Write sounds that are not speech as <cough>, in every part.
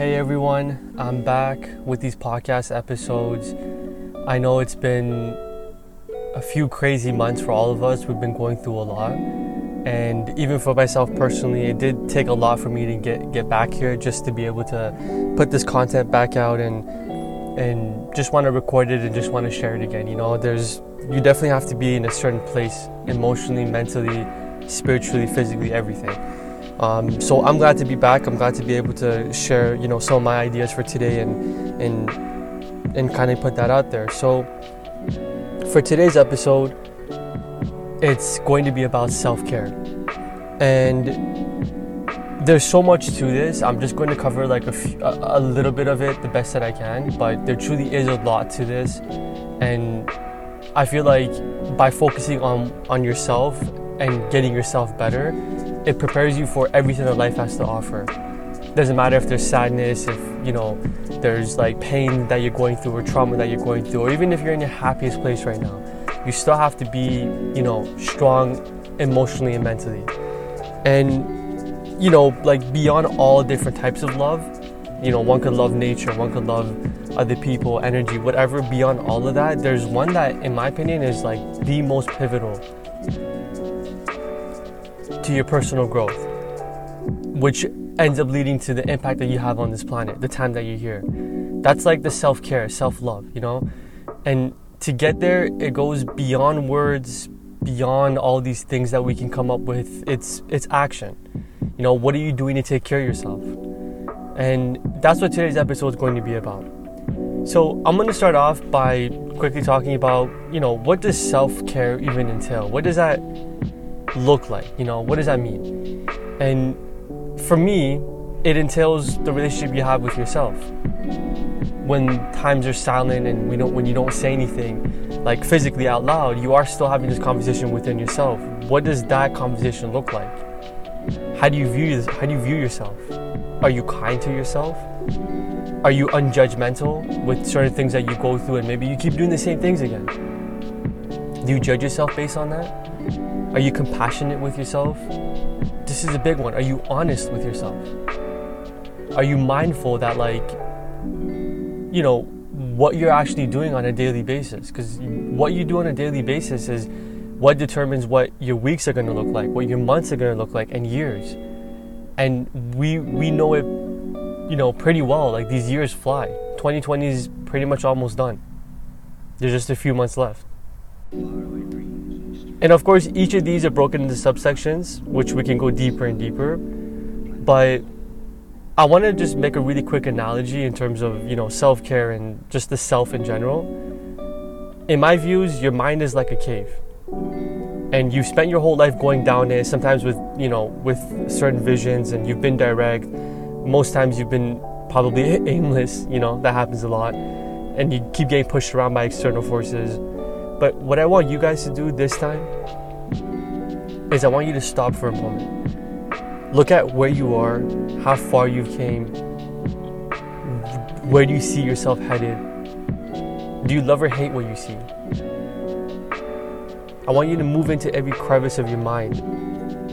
Hey everyone, I'm back with these podcast episodes. I know it's been a few crazy months for all of us. We've been going through a lot. And even for myself personally, it did take a lot for me to get, get back here just to be able to put this content back out and and just want to record it and just want to share it again. You know, there's you definitely have to be in a certain place emotionally, mentally, spiritually, physically, everything. Um, so I'm glad to be back. I'm glad to be able to share, you know, some of my ideas for today and and and kind of put that out there. So for today's episode, it's going to be about self-care, and there's so much to this. I'm just going to cover like a, few, a, a little bit of it, the best that I can. But there truly is a lot to this, and I feel like by focusing on on yourself and getting yourself better, it prepares you for everything that life has to offer. Doesn't matter if there's sadness, if you know there's like pain that you're going through or trauma that you're going through, or even if you're in your happiest place right now, you still have to be, you know, strong emotionally and mentally. And you know, like beyond all different types of love, you know, one could love nature, one could love other people, energy, whatever. Beyond all of that, there's one that, in my opinion, is like the most pivotal to your personal growth, which ends up leading to the impact that you have on this planet, the time that you're here. That's like the self care, self love, you know? And to get there, it goes beyond words, beyond all these things that we can come up with. It's, it's action. You know, what are you doing to take care of yourself? And that's what today's episode is going to be about. So I'm going to start off by quickly talking about, you know, what does self-care even entail? What does that look like? You know, what does that mean? And for me, it entails the relationship you have with yourself. When times are silent and we don't, when you don't say anything, like physically out loud, you are still having this conversation within yourself. What does that conversation look like? How do you view this? How do you view yourself? Are you kind to yourself? Are you unjudgmental with certain things that you go through and maybe you keep doing the same things again? Do you judge yourself based on that? Are you compassionate with yourself? This is a big one. Are you honest with yourself? Are you mindful that, like, you know, what you're actually doing on a daily basis? Because what you do on a daily basis is what determines what your weeks are going to look like, what your months are going to look like, and years. And we we know it, you know, pretty well. Like these years fly. 2020 is pretty much almost done. There's just a few months left. And of course, each of these are broken into subsections, which we can go deeper and deeper. But I want to just make a really quick analogy in terms of, you know, self-care and just the self in general. In my views, your mind is like a cave. And you've spent your whole life going down it, sometimes with, you know, with certain visions and you've been direct. Most times you've been probably <laughs> aimless, you know, that happens a lot. And you keep getting pushed around by external forces but what I want you guys to do this time is I want you to stop for a moment. Look at where you are, how far you've came, where do you see yourself headed? Do you love or hate what you see? I want you to move into every crevice of your mind,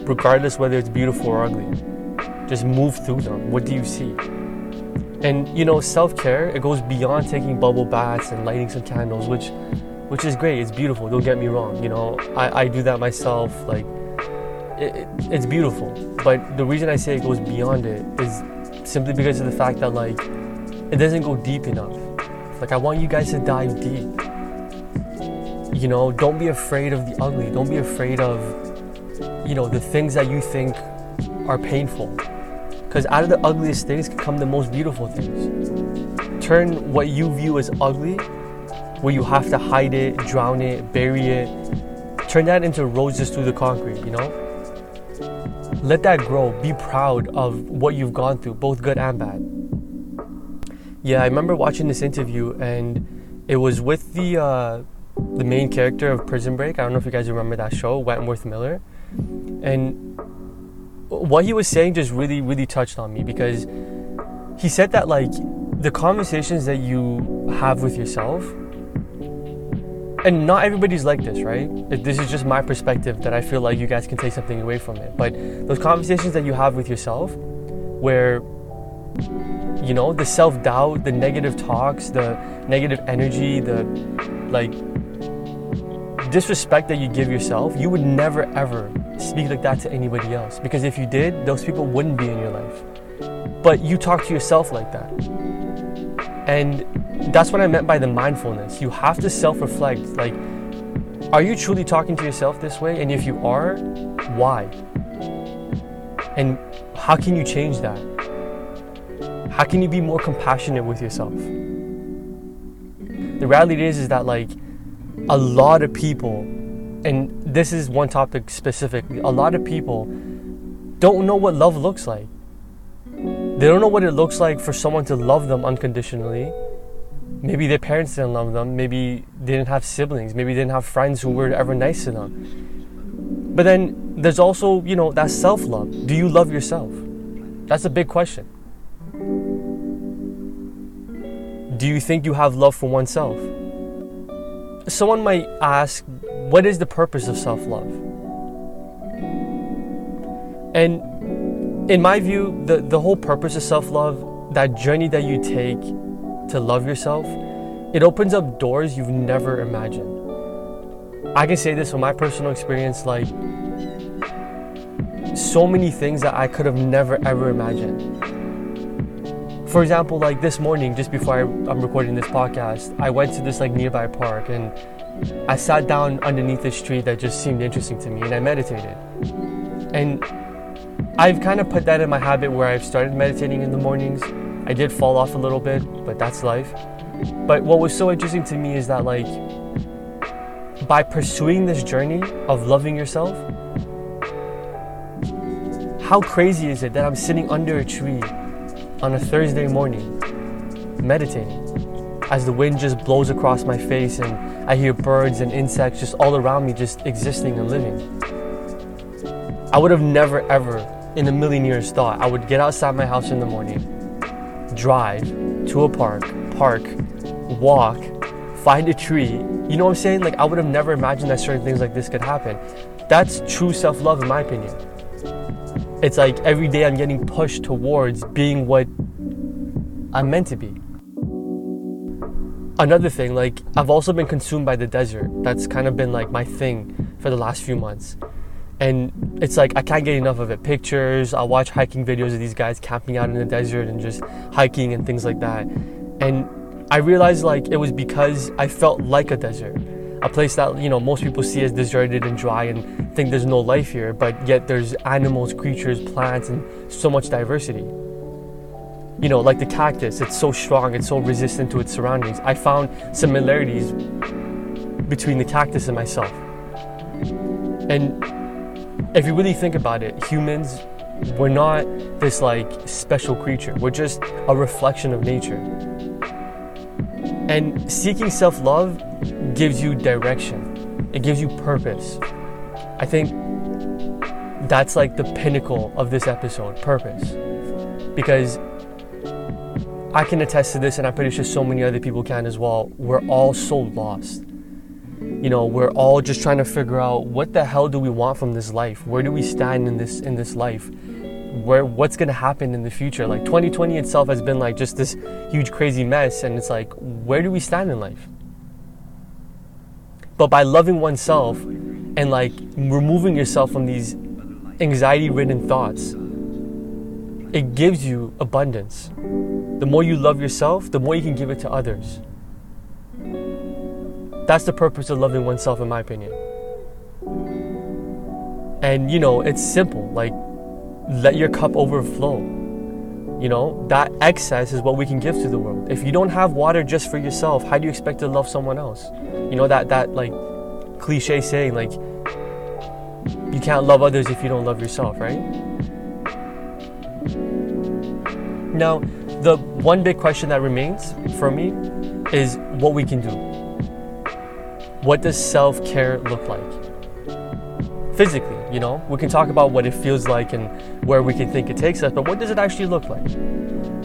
regardless whether it's beautiful or ugly. Just move through them. What do you see? And you know, self care, it goes beyond taking bubble baths and lighting some candles, which which is great. It's beautiful. Don't get me wrong. You know, I, I do that myself. Like, it, it, it's beautiful. But the reason I say it goes beyond it is simply because of the fact that like it doesn't go deep enough. Like I want you guys to dive deep. You know, don't be afraid of the ugly. Don't be afraid of you know the things that you think are painful. Because out of the ugliest things can come the most beautiful things. Turn what you view as ugly where you have to hide it, drown it, bury it. Turn that into roses through the concrete, you know? Let that grow. Be proud of what you've gone through, both good and bad. Yeah, I remember watching this interview and it was with the uh, the main character of Prison Break. I don't know if you guys remember that show, Wentworth Miller. And what he was saying just really, really touched on me because he said that like the conversations that you have with yourself and not everybody's like this, right? This is just my perspective that I feel like you guys can take something away from it. But those conversations that you have with yourself, where You know, the self doubt, the negative talks, the negative energy, the like disrespect that you give yourself, you would never ever speak like that to anybody else. Because if you did, those people wouldn't be in your life. But you talk to yourself like that. And that's what I meant by the mindfulness. You have to self reflect. Like, are you truly talking to yourself this way? And if you are, why? And how can you change that? How can you be more compassionate with yourself? The reality is, is that like a lot of people, and this is one topic specifically, a lot of people don't know what love looks like. They don't know what it looks like for someone to love them unconditionally. Maybe their parents didn't love them. Maybe they didn't have siblings. Maybe they didn't have friends who were ever nice to them. But then there's also, you know, that self love. Do you love yourself? That's a big question. Do you think you have love for oneself? someone might ask, what is the purpose of self love? And in my view, the, the whole purpose of self love, that journey that you take to love yourself, it opens up doors you've never imagined. I can say this from my personal experience like, so many things that I could have never ever imagined for example, like this morning, just before I, am recording this podcast, I went to this like nearby park and I sat down underneath this tree that just seemed interesting to me and I meditated. And I've kind of put that in my habit where I've started meditating in the mornings. I did fall off a little bit, but that's life. But what was so interesting to me is that, like, by pursuing this journey of loving yourself, how crazy is it that I'm sitting under a tree on a Thursday morning, meditating, as the wind just blows across my face and I hear birds and insects just all around me just existing and living. I would have never ever in a million years thought I would get outside my house in the morning, drive to a park, park, walk, find a tree. You know what I'm saying? Like I would have never imagined that certain things like this could happen. That's true self-love in my opinion it's like every day I'm getting pushed towards being what I'm meant to be. Another thing, like I've also been consumed by the desert. That's kind of been like my thing for the last few months. And it's like I can't get enough of it. Pictures, I'll watch hiking videos of these guys camping out in the desert and just hiking and things like that. And I realized like it was because I felt like a desert a place that you know most people see as deserted and dry and think there's no life here but yet there's animals creatures plants and so much diversity you know like the cactus it's so strong it's so resistant to its surroundings i found similarities between the cactus and myself and if you really think about it humans we're not this like special creature we're just a reflection of nature and seeking self love gives you direction, it gives you purpose. I think that's like the pinnacle of this episode purpose. Because I can attest to this, and I'm pretty sure so many other people can as well. We're all so lost. You know, we're all just trying to figure out what the hell do we want from this life? Where do we stand in this in this life? where what's going to happen in the future like 2020 itself has been like just this huge crazy mess and it's like where do we stand in life but by loving oneself and like removing yourself from these anxiety ridden thoughts, it gives you abundance. The more you love yourself, the more you can give it to others. That's the purpose of loving oneself, in my opinion. And you know, it's simple like, let your cup overflow. You know, that excess is what we can give to the world. If you don't have water just for yourself, how do you expect to love someone else? You know, that, that like cliche saying, like, you can't love others if you don't love yourself, right? Now, the one big question that remains for me is what we can do. What does self care look like? Physically, you know, we can talk about what it feels like and where we can think it takes us, but what does it actually look like?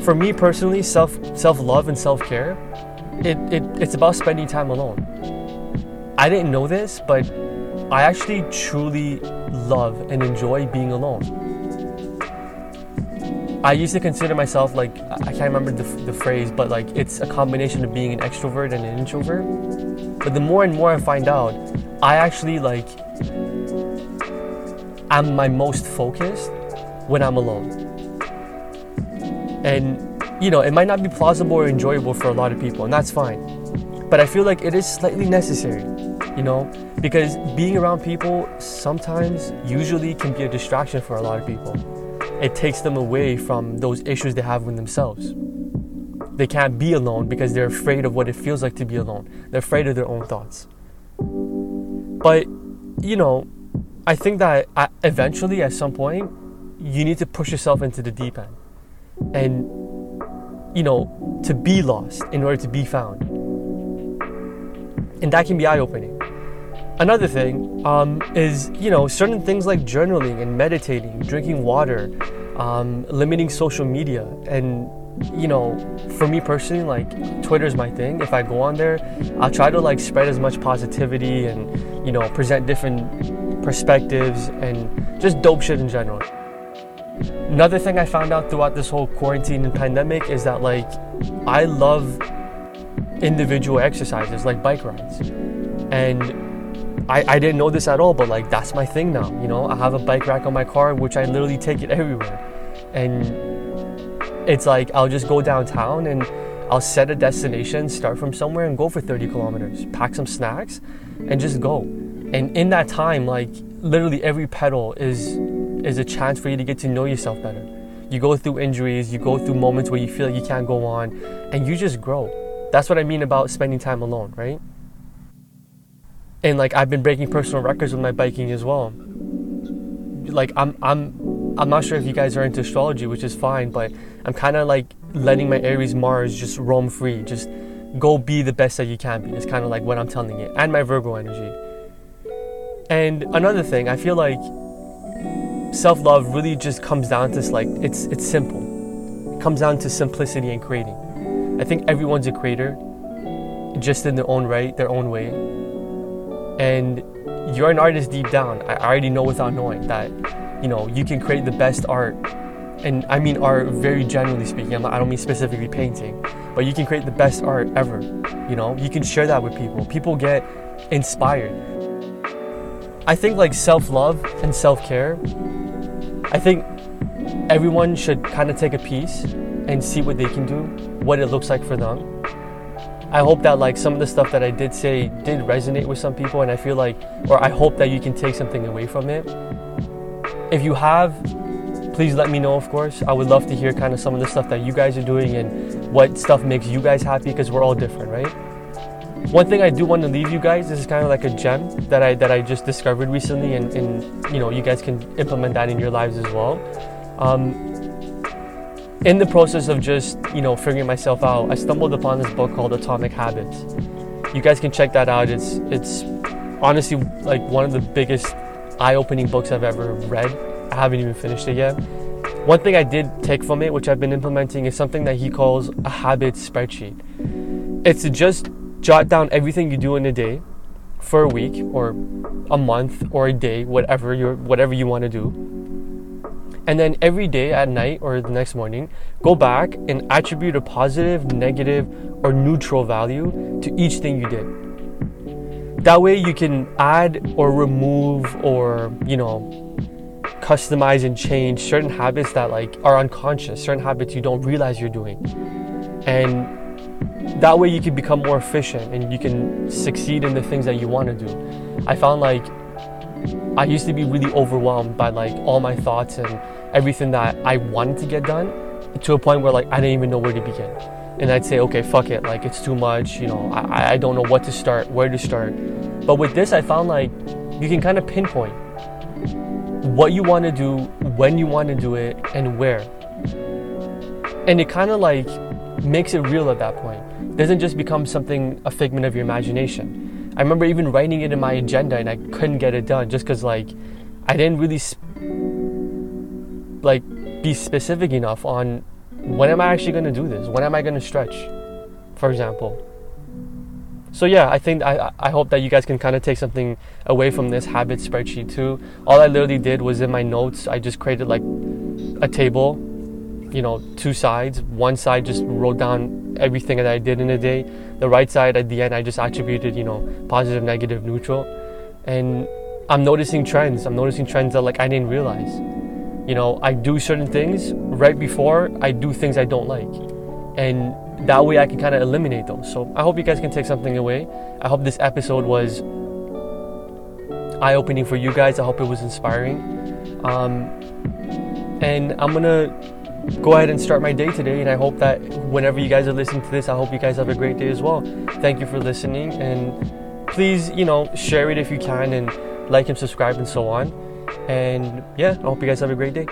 For me personally, self self love and self care, it, it it's about spending time alone. I didn't know this, but I actually truly love and enjoy being alone. I used to consider myself like I can't remember the, the phrase, but like it's a combination of being an extrovert and an introvert. But the more and more I find out, I actually like I'm my most focused when I'm alone. And you know, it might not be plausible or enjoyable for a lot of people, and that's fine. But I feel like it is slightly necessary, you know, because being around people sometimes, usually, can be a distraction for a lot of people. It takes them away from those issues they have with themselves. They can't be alone because they're afraid of what it feels like to be alone. They're afraid of their own thoughts. But, you know, I think that eventually, at some point, you need to push yourself into the deep end. And you know, to be lost in order to be found. And that can be eye opening. Another thing um, is, you know, certain things like journaling and meditating, drinking water, um, limiting social media. And, you know, for me personally, like Twitter's my thing. If I go on there, I'll try to like spread as much positivity and, you know, present different perspectives and just dope shit in general. Another thing I found out throughout this whole quarantine and pandemic is that like I love individual exercises like bike rides. And I, I didn't know this at all, but like that's my thing now. You know, I have a bike rack on my car which I literally take it <laughs> everywhere. And it's like I'll just go downtown and I'll set a destination, start from somewhere and go for 30 kilometers, pack some snacks and just go. And in that time, like literally every pedal is is a chance for you to get to know yourself better. You go through injuries, you go through moments where you feel like you can't go on, and you just grow. That's what I mean about spending time alone, right? And like I've been breaking personal records with my biking as well. Like I'm I'm I'm not sure if you guys are into astrology, which is fine, but I'm kind of like letting my Aries Mars just roam free, just go be the best that you can be. It's kind of like what I'm telling it, and my Virgo energy. And another thing, I feel like self love really just comes down to like it's it's simple. It comes down to simplicity and creating. I think everyone's a creator, just in their own right, their own way. And you're an artist deep down. I already know without knowing that, you know, you can create the best art. And I mean art very generally speaking. I don't mean specifically painting, but you can create the best art ever. You know, you can share that with people. People get inspired. I think like self love and self care I think everyone should kind of take a piece and see what they can do, what it looks like for them. I hope that like some of the stuff that I did say did resonate with some people and I feel like or I hope that you can take something away from it. If you have, please let me know of course. I would love to hear kind of some of the stuff that you guys are doing and what stuff makes you guys happy because we're all different, right? One thing I do want to leave you guys, this is kind of like a gem that I that I just discovered recently, and, and you know you guys can implement that in your lives as well. Um, in the process of just you know figuring myself out, I stumbled upon this book called Atomic Habits. You guys can check that out. It's it's honestly like one of the biggest eye-opening books I've ever read. I haven't even finished it yet. One thing I did take from it, which I've been implementing, is something that he calls a habit spreadsheet. It's just jot down everything you do in a day for a week or a month or a day, whatever you whatever you want to do. And then every day at night or the next morning, go back and attribute a positive, negative, or neutral value to each thing you did. That way you can add or remove or, you know, customize and change certain habits that like are unconscious, certain habits you don't realize you're doing. And that way you can become more efficient and you can succeed in the things that you want to do. I found like I used to be really overwhelmed by like all my thoughts and everything that I wanted to get done to a point where like I didn't even know where to begin. And I'd say, okay, fuck it, like it's too much, you know, I, I don't know what to start, where to start. But with this, I found like you can kind of pinpoint what you want to do, when you want to do it, and where. And it kind of like makes it real at that point. It doesn't just become something, a figment of your imagination. I remember even writing it in my agenda and I couldn't get it done just because, like, I didn't really, sp- like, be specific enough on when am I actually going to do this? When am I going to stretch, for example? So yeah, I think I, I hope that you guys can kind of take something away from this habit spreadsheet too. All I literally did was in my notes, I just created like a table you know, two sides. One side just wrote down everything that I did in a day. The right side at the end, I just attributed, you know, positive, negative, neutral. And I'm noticing trends. I'm noticing trends that like I didn't realize. You know, I do certain things right before I do things I don't like. And that way I can kind of eliminate those. So I hope you guys can take something away. I hope this episode was eye opening for you guys. I hope it was inspiring. Um, and I'm gonna go ahead and start my day today. And I hope that whenever you guys are listening to this, I hope you guys have a great day as well. Thank you for listening. And please, you know, share it if you can and like and subscribe and so on. And yeah, I hope you guys have a great day.